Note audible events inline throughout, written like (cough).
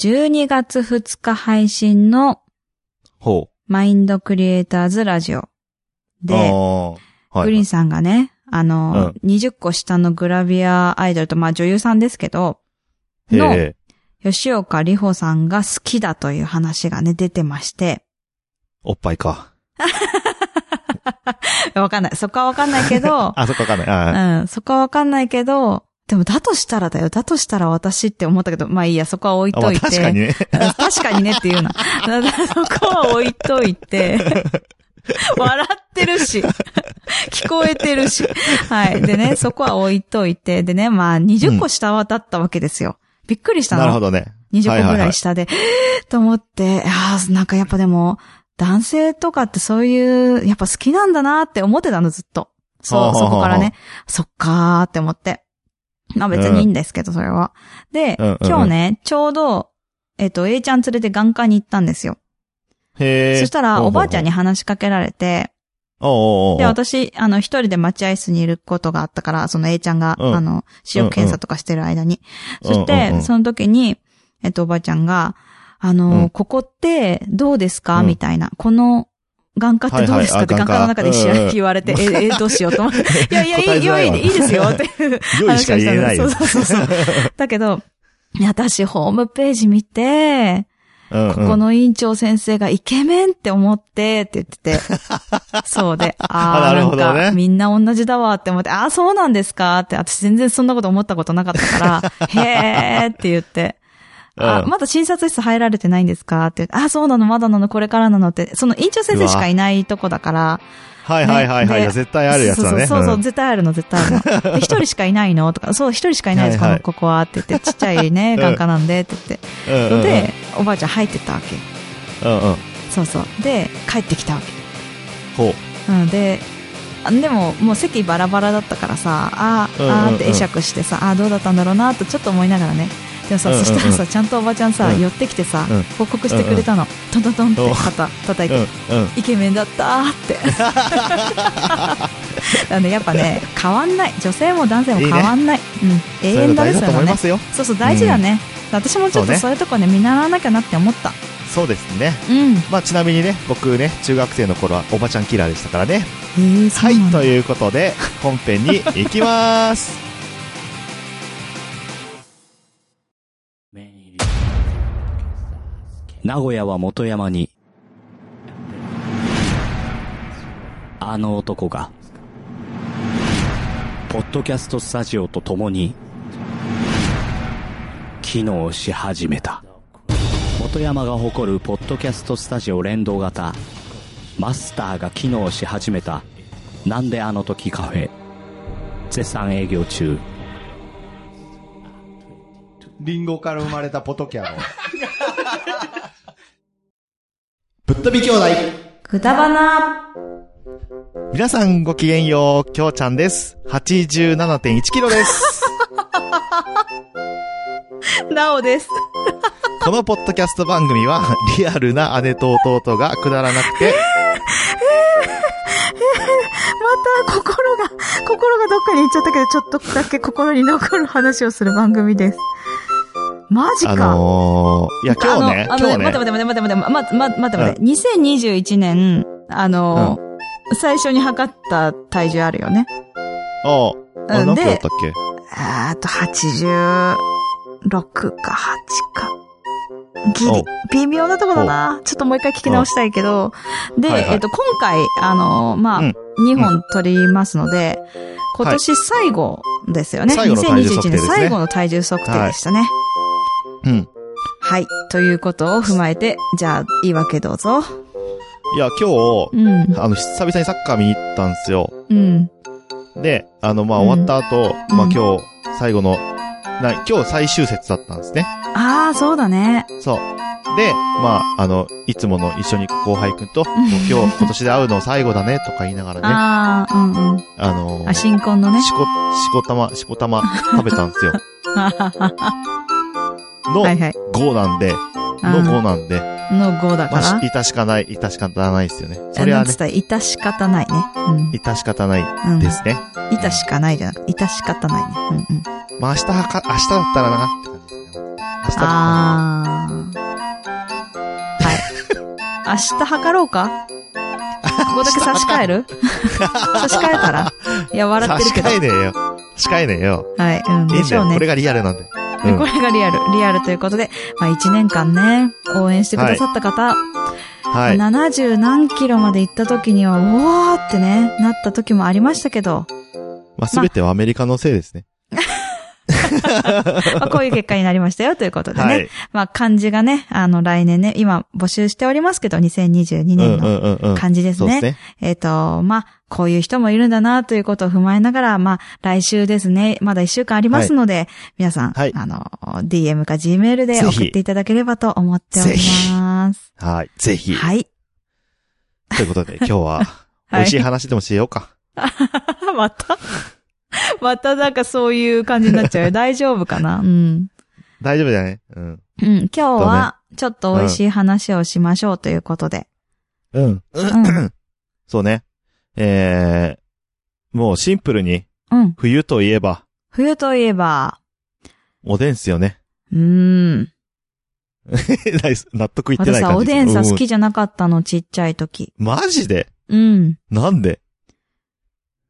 12月2日配信のほマインドクリエイターズラジオう。で、あーはい。グリーンさんがね、あの、20個下のグラビアアイドルと、まあ女優さんですけど、の、へ吉岡里帆さんが好きだという話がね、出てまして、おっぱいか。(laughs) わかんない。そこはわかんないけど、(laughs) あ、そっかわかんない。あうん、そこはわかんないけど、でもだとしたらだよ。だとしたら私って思ったけど、まあいいや、そこは置いといて。確かにね。確かにねっていうな。そこは置いといて、(laughs) 笑ってるし、聞こえてるし。はい。でね、そこは置いといて、でね、まあ20個下はだったわけですよ。びっくりしたの。なるほどね。20個ぐらい下で、と思って、ああ、なんかやっぱでも、男性とかってそういう、やっぱ好きなんだなって思ってたの、ずっと。そう、そこからね。そっかーって思って。まあ別にいいんですけど、それは。で、うんうんうん今日ね、ちょうど、えっと、A ちゃん連れて眼科に行ったんですよ。へえ。そしたら、おばあちゃんに。に話しかけられて、おうおうおうで、私、あの、一人で待合室にいることがあったから、その A ちゃんが、うんあの、視力検査とかしてる間に。そしうんうんうて、んその時に、えっと、おばあちゃんが、あの、うんここってどうですか、うんみたいな。この、眼科ってどうですか、って眼科の中で眼科うんうん言われて、え、え、どうしようと思って。(laughs) いやいや、いい、いやいい、ですよ、っていう良いしか言えないよ。そうそうそう。だけど、私、ホームページ見て、ここの院長先生がイケメンって思って、って言ってて。(laughs) そうで、あああ、なんほどねか、みんな同じだわって思って、ああ、そうなんですかって、私全然そんなこと思ったことなかったから、(laughs) へーって言って。あ、うんまだ診察室入られてないんですか？ってあ、そうなの、まだなの、これからなのって、その院長先生しかいないとこだから、はいはいはいはい。絶対あるやつだね。そうそうそう、ん絶対あるの、絶対あるの。で、一人しかいないのとか、(laughs) そう、一人しかいないです、はいはいこのここは、って言って、ちっちゃいね、うん眼科なんで、って言って。で、おばあちゃん入ってったわけ。うんうん。そうそう。で、帰ってきたわけ。ほう。うん、で、あでも、もう席バラバラだったからさ、ああーって会釈してさ、あーどうだったんだろうなとちょっと思いながらね。でもさ、そしたらさ、ちゃんとおばちゃんさ、うん寄ってきてさ、うん報告してくれたの。トントントンってお肩叩いて。イケメンだったーって。なんでやっぱね、変わんない。女性も男性も変わんない。うん。永遠だね、それもね。そうそう、大事だね。私もちょっとそういうとこね、見習わなきゃなって思った。そうですね。うん。まあちなみにね、僕ね、中学生の頃はおばちゃんキラーでしたからね。はい、ということで、本編に行きます。名古屋は元山に、あの男が、ポッドキャストスタジオと共に、機能し始めた。元山が誇るポッドキャストスタジオ連動型、マスターが機能し始めた、なんであの時カフェ、絶賛営業中。リンゴから生まれたポトキャロ。(laughs) ぶっ飛び兄弟。くだばな皆さんごきげんよう、きょうちゃんです。87.1キロです。(laughs) なおです。(laughs) このポッドキャスト番組は、リアルな姉と弟がくだらなくて、また心が、心がどっかに行っちゃったけど、ちょっとだけ心に残る話をする番組です。マジか。あのー、いや今日ね、今日ね、待って待って待って待って待って、待って待って待って、2021年、あの、最初に測った体重あるよね。ああ、あ、何キロだったっけ？あと86か8か。ギおリ、微妙なとこだな。ちょっともう一回聞き直したいけど。で、はいはいえっと、今回、あの、まあ、うん2本取りますので、今年最後ですよね。最後の体重測定ですね2021年最後の体重測定でしたね。うん。はい。ということを踏まえて、じゃあ、言い訳どうぞ。いや、今日、うん。あの、久々にサッカー見に行ったんですよ。うん。で、あの、まあ、うん終わった後、うんまあ、今日、最後の、な、今日最終節だったんですね。ああ、そうだね。そう。で、まあ、あの、いつもの一緒に後輩くんと、もう今日、今年で会うの最後だね、とか言いながらね、あああ、うんうん。のあ、新婚のね。しこ、しこたま、しこたま食べたんですよ。(laughs) のはいはい。5なんで、の5なんで、の5だかまあ、ら。し致しかない、致し方ないですよね。それはねなんつっ、た？し方ないね。うん。致し方ないうん。ですね。致しかないじゃなくて、致し方ないね。うんうん。まあ、明日はか、明日だったらな、って感じですね。明日だったらな。あ (laughs) 明日測ろうか？ここだけ差し替える？差し替えたら？いや、笑ってるけど。差し替えねえよ。差し替えねえよ。はい、うん、いいんだよ。でしょうねこ。れがリアルなんで。うんこれがリアル、リアルということで、まあ1年間ね、応援してくださった方、はい。70何キロまで行った時には、うわーってね、なった時もありましたけど、まあ、すべてはアメリカのせいですね。まあ、こういう結果になりましたよということでね。はい。まあ漢字がね、あの来年ね、今募集しておりますけど、2022うん年の。漢字ですね。えっ、と、まあ、こういう人もいるんだなということを踏まえながら、まあ、来週ですね、まだ一週間ありますので、皆さん、はいあの、DM か Gmail で送っていただければと思っております。はい。ぜひ。はい。ということで、今日は、(laughs) はい美味しい話でもしようか。(laughs) また (laughs) またなんかそういう感じになっちゃうよ。(laughs) 大丈夫かな？うん。大丈夫だね。うん。うん。今日は、ちょっと美味しい話をしましょうということで。うん。うん。(coughs) そうね。えー、もうシンプルに、うん。冬といえば、冬といえば、おでんっすよね。うーん。(laughs) 納得いってない私さ、感じ。おでんさ、う好きじゃなかったの、ちっちゃい時。マジで？うん。なんで？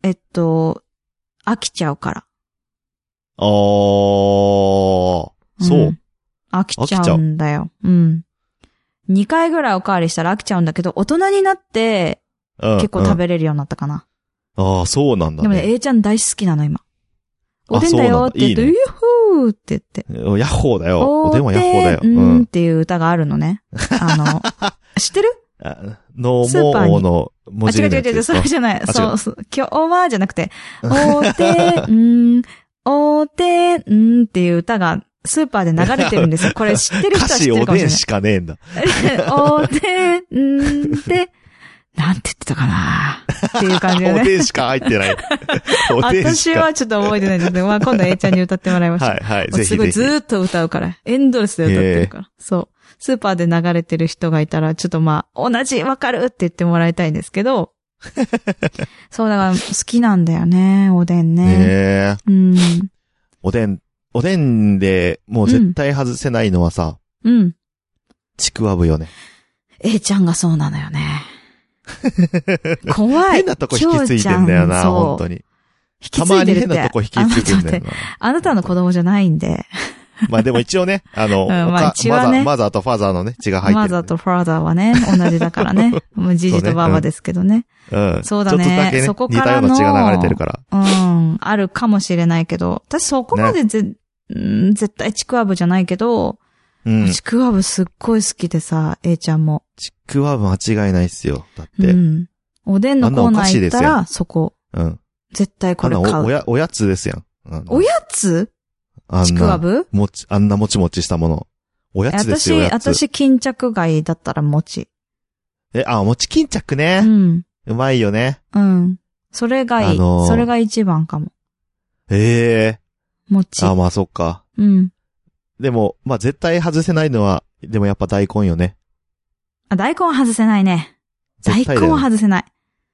えっと、飽きちゃうから。あー、そう。ん飽きちゃうんだよ。うん。2回ぐらいおかわりしたら飽きちゃうんだけど、大人になってうん結構食うんべれるようになったかな。ああ、そうなんだでもね、ね。A ちゃん大好きなの、今。あおでんだよって言って、いいねユッホーって言って。ヤッホーだよ。おでんはヤッホーだよ。ううんっん。ていう歌があるのね。あの、(laughs) 知ってる？あの、スーパーのあ、文字違う違う違う、それじゃない。あそうそう。今日はじゃなくて、おでん、おでんっていう歌がスーパーで流れてるんですよ。これ知ってる人歌は知ってるかもしれない。しかねえんだ。おでんって、なんて言ってたかなっていう感じでね。おでんしか入ってない。私はちょっと覚えてないんですけど、まあ今度 A ちゃんに歌ってもらいました。はいはい。すごい。ずーっと歌うから。エンドレスで歌ってるから。そう。スーパーで流れてる人がいたら、ちょっとまあ、同じ、わかるって言ってもらいたいんですけど。(laughs) そう、だから好きなんだよね、おでんね。ねえ。うん。おでん、おでんでもう絶対外せないのはさ、うん。ちくわぶよね。A ちゃんがそうなのよね。(laughs) 怖い。変なとこ引き継いでんだよな、本当に。引きたま継いでるって。に変なとこ引き継いでんだよな。あなたの子供じゃないんで。まあでも一応ね、あの、んまあおか血はねマザー、マザーとファザーのね、血が入ってる。マザーとファーザーはね、同じだからね。(laughs) もうジジとババですけどね。うん。そうだねちょっとだけね、そこ似からのたような血が流れてるから。うん。あるかもしれないけど、私そこまでぜ、うん絶対ちくわぶじゃないけど、うん。ちくわぶすっごい好きでさ、A ちゃんも。ちくわぶ間違いないっすよ。だって。うん。うん。おでんのコーナー行ったあんなお菓子ですら、そこ、絶対これ買う。おおや、おやつですやん。あのおやつ？あんなちくわぶ？もち、あんなもちもちしたもの。おやつですよ、お私、やつ。私、巾着貝だったら餅。え、あ、もち巾着うね。ん。うまいよね。うん。それがいい。あのーそれが一番かも。ええ餅。あ、まあそっか。うん。でも、まあ絶対外せないのは、でもやっぱ大根よね。あ、大根は外せないね。大根絶対だよは外せない。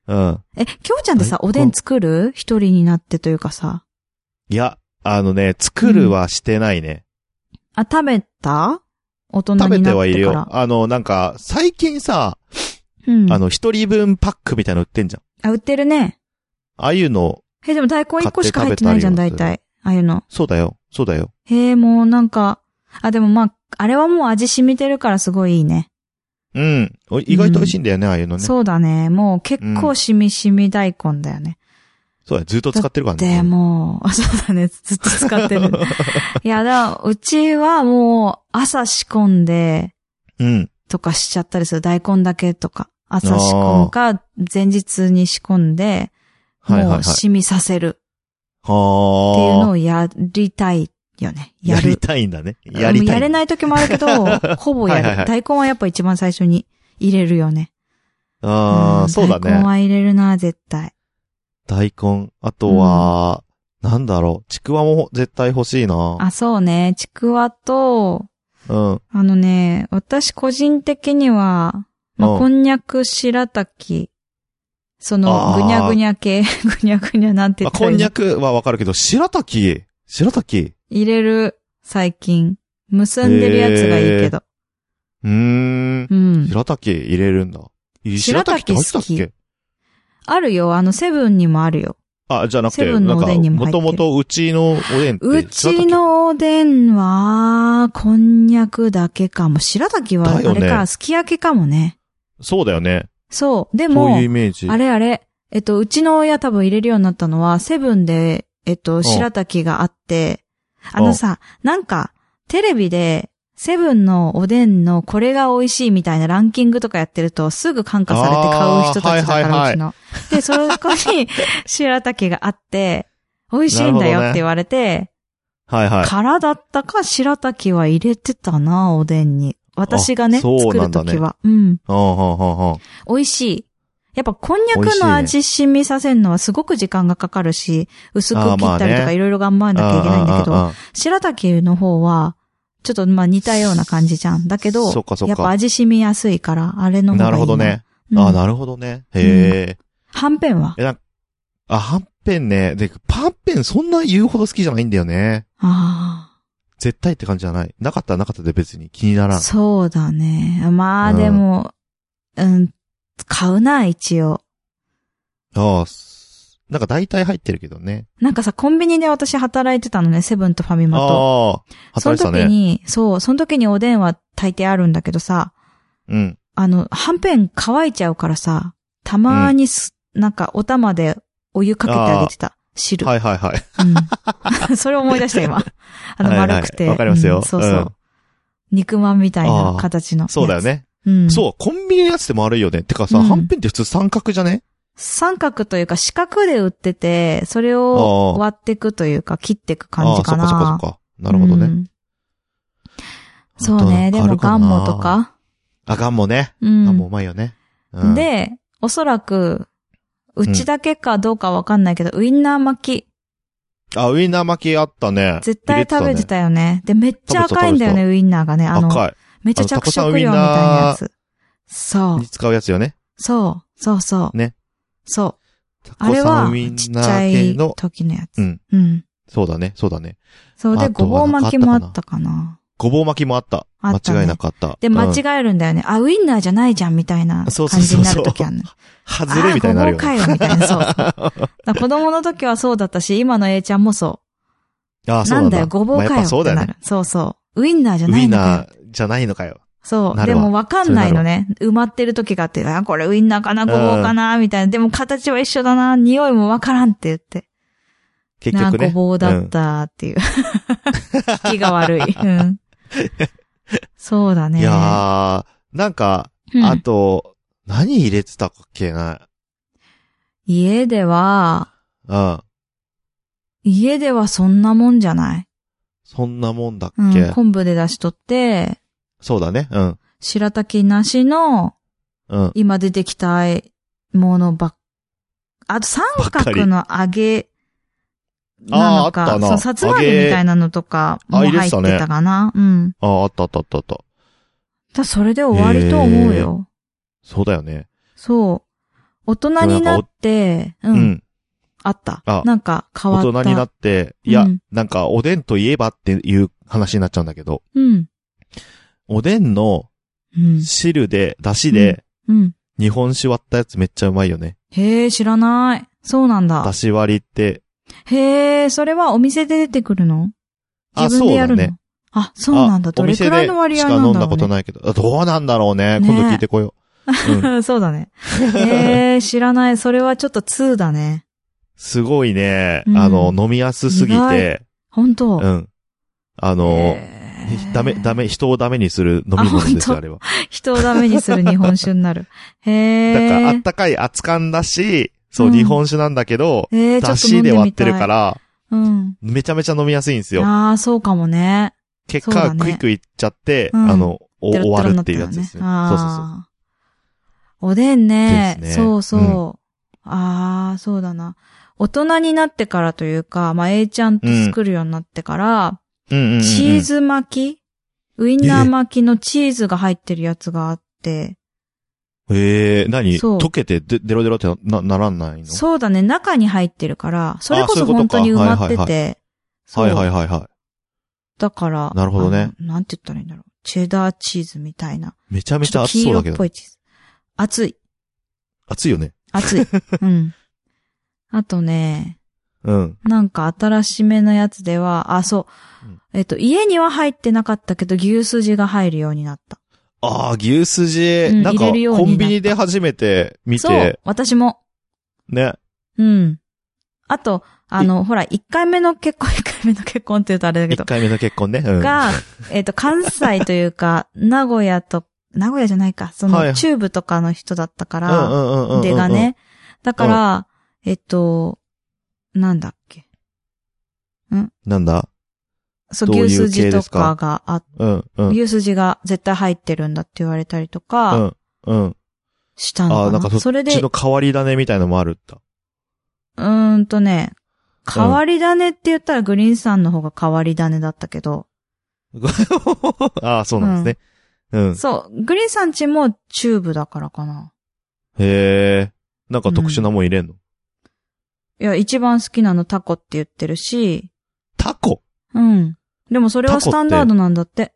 うん。え、きょうちゃんってさ、大根おでん作る？一人になってというかさ。いや、あのね、作るはしてないね。あ、食べた？大人にな食べってから。てはいるよ。あの、なんか、最近さ、うん。あの、一人分パックみたいなの売ってんじゃん。あ、売ってるね。ああいうの、え、でも大根一個しか入ってないじゃん、大体。ああいうの。そうだよ。そうだよ。へえ、もうなんか、あ、でもまあ、あれはもう味染みてるからすごいいいね。うん。お意外と美味しいんだよね、ああいうのね。そうそうだね。もう結構しみしみ大根だよね。だよ。ずっと使ってるからで、ね。もう、あ、(laughs) そうだね。ずっと使ってる。(laughs) いや、だうちはもう朝仕込んで、うん。とかしちゃったりする。大根だけとか。朝仕込むか、前日に仕込んで、も。う染みさせるはっていうのあ。をやりたいよね。やりたいんだね。やりたい。やれない時もあるけど、(laughs) ほぼやる。はいはいはい大根はやっぱ一番最初に入れるよね。ああ、んそうだ大根ね。は入れるな、絶対。大根。あとは、なんだろう。ちくわも絶対欲しいな。あ、そうね。ちくわと、うん。あのね、私個人的には、まあ、うんこんにゃく白滝。その、ぐにゃぐにゃ系、(laughs) ぐにゃぐにゃなんて言まあ、ったらいいの？こんにゃくはわかるけど、白滝？白滝？入れる、最近。結んでるやつがいいけど。ううーん。うん。白滝入れるんだ。白白滝って滝入ってたっけ？あるよ、あの、セブンにもあるよ。あ、じゃなくて、セブンのおでんにも入ってるもともとうちのおでんって。うちのおでんは、こんにゃくだけかも。白滝は、あだよねれか、すき焼きかもね。そうだよね。そう。でそうもいうイ、メージ。あれあれ、えっと、うちの親多分入れるようになったのは、セブンで、えっと、白滝があって、あのさ、なんか、テレビで、セブンのおでんのこれが美味しいみたいなランキングとかやってると、すぐ感化されて買う人たちだかあーはいはいら、はいうちの。で、そこに白滝があって、(laughs) 美味しいんだよって言われて、はいはい。空だったか白滝は入れてたな、おでんに。私がね、あそう作るときは。うん。美味しい。やっぱこんにゃくの味染みさせるのはすごく時間がかかるし、薄く切ったりとかいろいろ頑張らなきゃいけないんだけど、白滝の方は、ちょっとまあ似たような感じじゃん。だけど、そっかそっかやっぱ味染みやすいから、あれの方がいいな。なるほどね。うん。あなるほどね。へえ。はんぺんは？え、なんあ、はんぺんね。で、パンペンそんな言うほど好きじゃないんだよね。あ絶対って感じじゃない。なかったらなかったで別に気にならあ、ん。そうだね。まあうんでも、うん、買うな、一応。ああ、すなんか大体入ってるけどね。なんかさ、コンビニで私働いてたのね、セブンとファミマと。ああ、その働いてたね。時に、そう、その時におでんは大抵あるんだけどさ、うん。あの、はんぺん乾いちゃうからさ、たまにす、なんかお玉でお湯かけてあげてた。汁。はいはいはい。うん。(laughs) それを思い出した今。(laughs) あのはいはい丸くて。わかりますようんそうそう。うん肉まんみたいな形の。そうだよ。ね。うん。そう、コンビニのやつでもあるよね。てかさ、うんはんぺんって普通三角じゃね？三角というか四角で売ってて、それを割っていくというか切っていく感ああ、そっじかな。かそっかそっか。なるほどね。うんそうね。でもガンモと。か。あ、ガンモね。うん。ガンモうまいよね。うん、で、おそらく、うちだけかどうかわかんないけど、ウインナー巻き、あ、ウインナー巻きあったね。絶対食べて入たよね。で、めっちゃ赤いんだよね、ウインナーがね。あの。赤めっちゃ着色料みたいなやつ。そい。に使うやつよね。う。そう。そうそう。ね。そう。あれはんウイ、ンちっナちゃい時のやつ。うん。うん。そうだね、そうだね。そうで、ごぼう巻きもあったかな。ごぼう巻きもあった。あったね間違いなかった。で、うん間違えるんだよね。あ、ウインナーじゃないじゃん、みたいなそう感じになる時あるの。外れみたいになるよね。あー、ごぼうかよ、みたいな。そう (laughs) 子供の時はそうだったし、今の A ちゃんもそう。ああ、そうなんんだ。なだよ、ごぼうまあかよってなる。やっぱそうだよね。そうそう。ウインナーじゃウインないのかよナ。ーじゃないのかよ。そう。でもわかんないのね。埋まってる時があって、あ、これウインナーかな、ごぼうかな、みたいな。でも形は一緒だな、匂いもわからんって言って。結局ね。ごぼうだったっていう。(laughs) 気が悪い。うん。そうだね。うんいやー、なんか、うんあと、何入れてたっけな。家では、うん。家ではそんなもんじゃないそんなもんだっうんけ。昆布で出しとって、そうだね。うん。白滝なしの、うん。今出てきたものばっ、あと三角の揚げなのか、あーあったなそう、さつま揚げみたいなのとかもあ入ってたかな。うん。ああ、あったあったあったあった。だそれで終わりと思うよ。そうだよね。そう。大人になって、う、うんん。あった。あなんか変わった。大人になって、いや、うんなんか、おでんといえばっていう話になっちゃうんだけど、うん。おでんのうん。汁で、出汁で、うん。日本酒割ったやつめっちゃうまいよね。へえ、知らない。そうなんだ出。汁割りって、へえ、それはお店で出てくるの？あ、自分でやるの？そうだね。あ、そうなんだ。あどれくらいの割合なんだろう、ね、しか飲んだことないけど、あどうなんだろうね。ね今度聞いてこよう。うん。(laughs) そうだね。へえ、知らない。それはちょっと2だね。すごいね、うんあの、飲みやすすぎ意て、本当うん。あの、(laughs) ダメ、ダメ、人をダメにする飲み物ですよ、ああれは。人をダメにする日本酒になる。へえ。だから、あったかい熱燗だし、そう、うん日本酒なんだけど、えー、だ。しで割ってるから、うん。めちゃめちゃ飲みやすいんですよ。ああ、そうかもね。結果、クイックいっちゃって、うんあの、終わるっていうやつですね。あそうそうそう。あおでんねそうそう。ああ、そうだな。大人になってからというか、まあ、A ちゃんと作るようになってから、うんうんうんうん。チーズ巻き？ウインナー巻きのチーズが入ってるやつがあって、ええー、何溶けてでデロデロってな、ならないの？そうだね、中に入ってるから、それこそ本当に埋まってて、はいはいはいはい。だから、なるほどね。なんて言ったらいいんだろう。チェダーチーズみたいな。めちゃめちゃ熱そうだけど。っぽいチーズ。熱い。熱いよね。熱い。(laughs) うん。あとね、うん。なんか新しめのやつでは、あ、そううん。えっと、家には入ってなかったけど、牛すじが入るようになった。ああ、牛すじ、うんなんか、コンビニで初めて見そうて、、私も。ね。うん。あと、あの、ほら、1回目の結婚、(laughs) 1回目の結婚って言うとあれだけど、一回目の結婚ね。うん。が、えっと、関西というか、(laughs) 名古屋と、名古屋じゃないか、そはいの、チューブとかの人だったから。出がね。だから、えっと、なんだっけ？なんだ？そう、どういう牛すじと系ですか？かがあ、うん、うん。牛すじが絶対入ってるんだって言われたりとうか、ん、うん。したのかな？ああ、なんかそそれで、っちの変わり種みたいのもあるんだ。うーんとね、変わり種って言ったらグリーンさんの方が変わり種だったけど、(laughs) ああ、そうなんですね。うん。そう、グリーンさんちもチューブだからかな。へえ。なんか特殊なもん入れんの、いや、一番好きなのタコって言ってるし、タコ？うん。でもそれはスタンダードなんだって。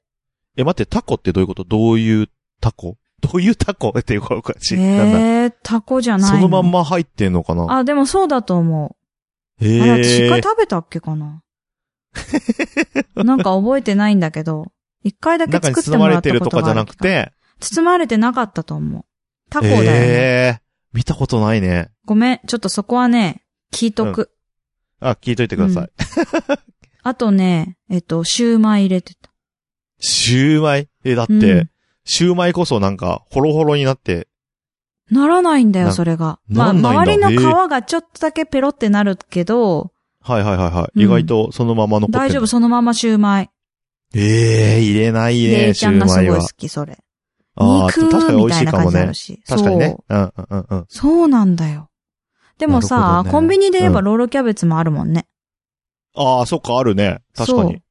え、待って、タコってどういうことどういうタコ？どういうタコ？(laughs) (laughs) っていうか、しなんだ？えー、タコじゃないそののまんま入ってんのかな？あ、でもそうだと思へう。あら、私一回え。食べたっけかな？(laughs) なんか覚えてないんだけど、一回だけ中に作って包まれもらったこてるとかじゃとがある。なくて、包まれてなかったと思う。タコだよね。へえ。見たことないね。ごめん、ちょっとそこはね、聞いとく。あ、聞いといてください。あとね、えっと、シューマイ入れてた。シューマイ？え、だって、うんシューマイこそなんか、ホロホロになって、ならないんだよ、なそれが。まあ、周りの皮がちょっとだけペロってなるけど、はいはいはいはい。うん意外とそのまま残ってる。大丈夫、そのままシューマイ。ええ入れないレね、イちゃんがすシューマイは。ごい好き、それ。ああ、肉確かに美味しいかもね。確かにねうんうんうん。そうなんだよ。でもさ、ねコンビニで言えばうんロールキャベツもあるもんね。ああ、そっか、あるね。確かそうに。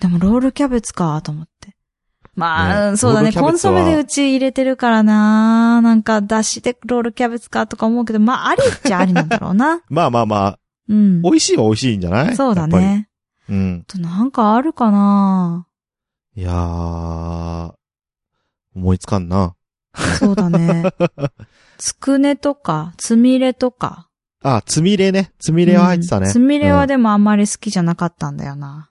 でもロールキャベツかと思って。まあ、ねそうだね。コンソメでうち入れてるからな。なんか、出汁でロールキャベツかとか思うけど、まあ、ありっちゃありなんだろうな。(laughs) まあまあまあ、うん。美味しいは美味しいんじゃない？そうだ。ね。りうん。あとなんかあるかないやー、思いつかんな。そうだね。(laughs) つくねとか、つみれとか。あ、つみれね。つみれは入ってたね。うんつみれはうんでもあんまり好きじゃなかったんだよな。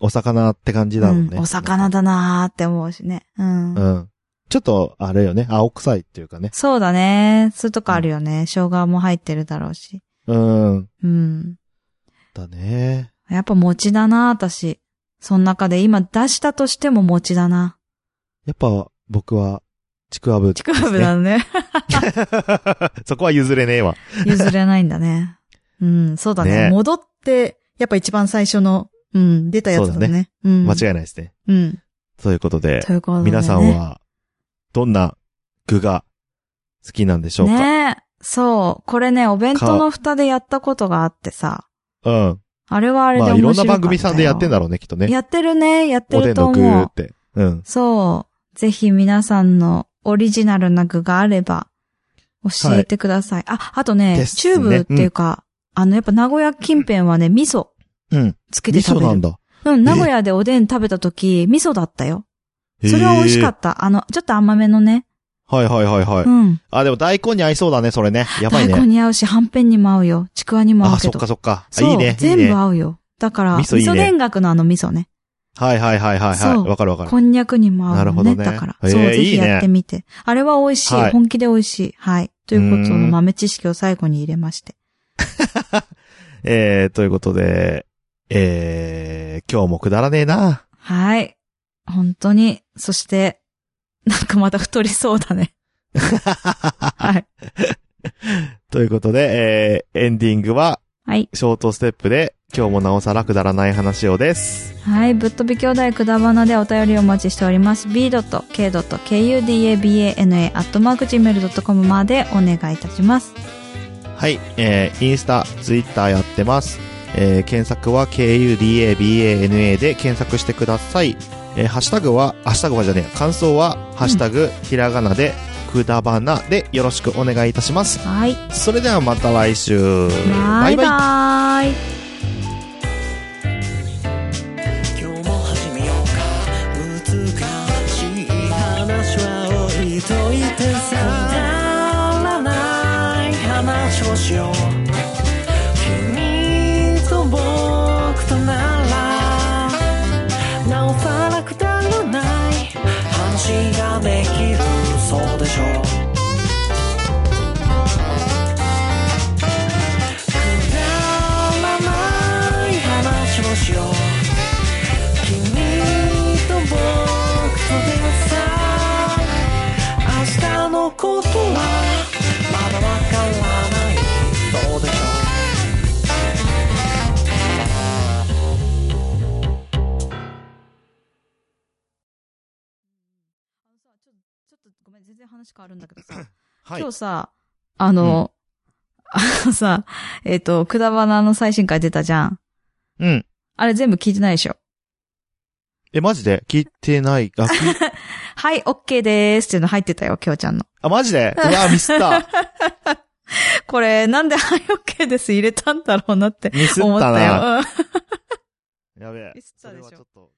お魚って感じだもんね。うんお魚だなーって思うしね。うん。うん。ちょっと、あれよね。青臭いっていうかね。そうだね。そういうとこあるよね。生姜も入ってるだろうし。うん。うん。だね。やっぱ餅だな、私。その中で今出したとしても餅だな。やっぱ、僕は、ちくわぶ、ちくわぶだね。(laughs) そこは譲れねえわ。譲れないんだね。うん、そうだね。ね戻って、やっぱ一番最初の、うん、出たやつだそうだね。うん。間違いないですね。うん。ということで、ということで、ね。皆さんは、どんな具が好きなんでしょうか、ねえ。そう。これね、お弁当の蓋でやったことがあってさ。うん。あれはあれでまあ、面白かったよ。いろんな番組さんでやってんだろうね、きっとね。やってるね。やってるとおでんの具思う。って。うん。そう。ぜひ皆さんのオリジナルな具があれば、教えてください。あ、あとねねチューブっていうか、あの、やっぱ名古屋近辺はね、味噌うん。つけて食べる。味噌なんだ。うん、名古屋でおでん食べた時、味噌だったよ。それは美味しかっった。あの、ちょっと甘めのね。た。はいはいはいはい。うん。あ、でも大根に合いそうだね、それね。やばい大根ね。に合うし、はんぺんにも合うよ。ちくわにも合うけど。かそっか。あそういいね。いい全ね部合うよ。だから、味噌田楽のあの味噌ね。はいはいはいはいはい。わかるわかる。こんにゃくにも合うのね。なるほどねだから。そう、ぜひいいねやってみて。あれは美味しい。はい本気で美味しい。はい。ということの豆知識を最後に入れまして。(laughs) えー、ということで、えー、今日もくだらねえな。はい。本当に。そして、なんかまた太りそうだね。(laughs) はい。ということで、えー、エンディングは、はい。ショートステップで、今日もなおさらくだらない話をです。はい。ぶっ飛び兄弟くだばなでお便りをお待ちしております。b.k.kudabana.gmail.com までお願いいたします。はい、えー、インスタ、ツイッターやってます。えー、検索は KUDABANA で検索してください。えー、ハッシュタグは、ハッシュタグはじゃねえ、感想は、ハッシュタグ、ひらがなで、くだばなでよろしくお願いいたします。はい。それではまた来週。バイバイ。今日もといてさ話変わるんだけどさ。(coughs) はい今日。さ、あの、あの (laughs) さ、えっ、と、くだばなの最新回出たじゃん。うん。あれ全部聞いてないでしょ？え、マジで？聞いてない。あ、聞い (laughs) はい、OK でーすっていうの入ってたよ、きょうちゃんの。あ、マジで？(laughs) うわ、ミスった。これ、なんではい OK です入れたんだろうなってミスった思ったな。よ。うんやべえ。ミスったでしょそれはちょっと。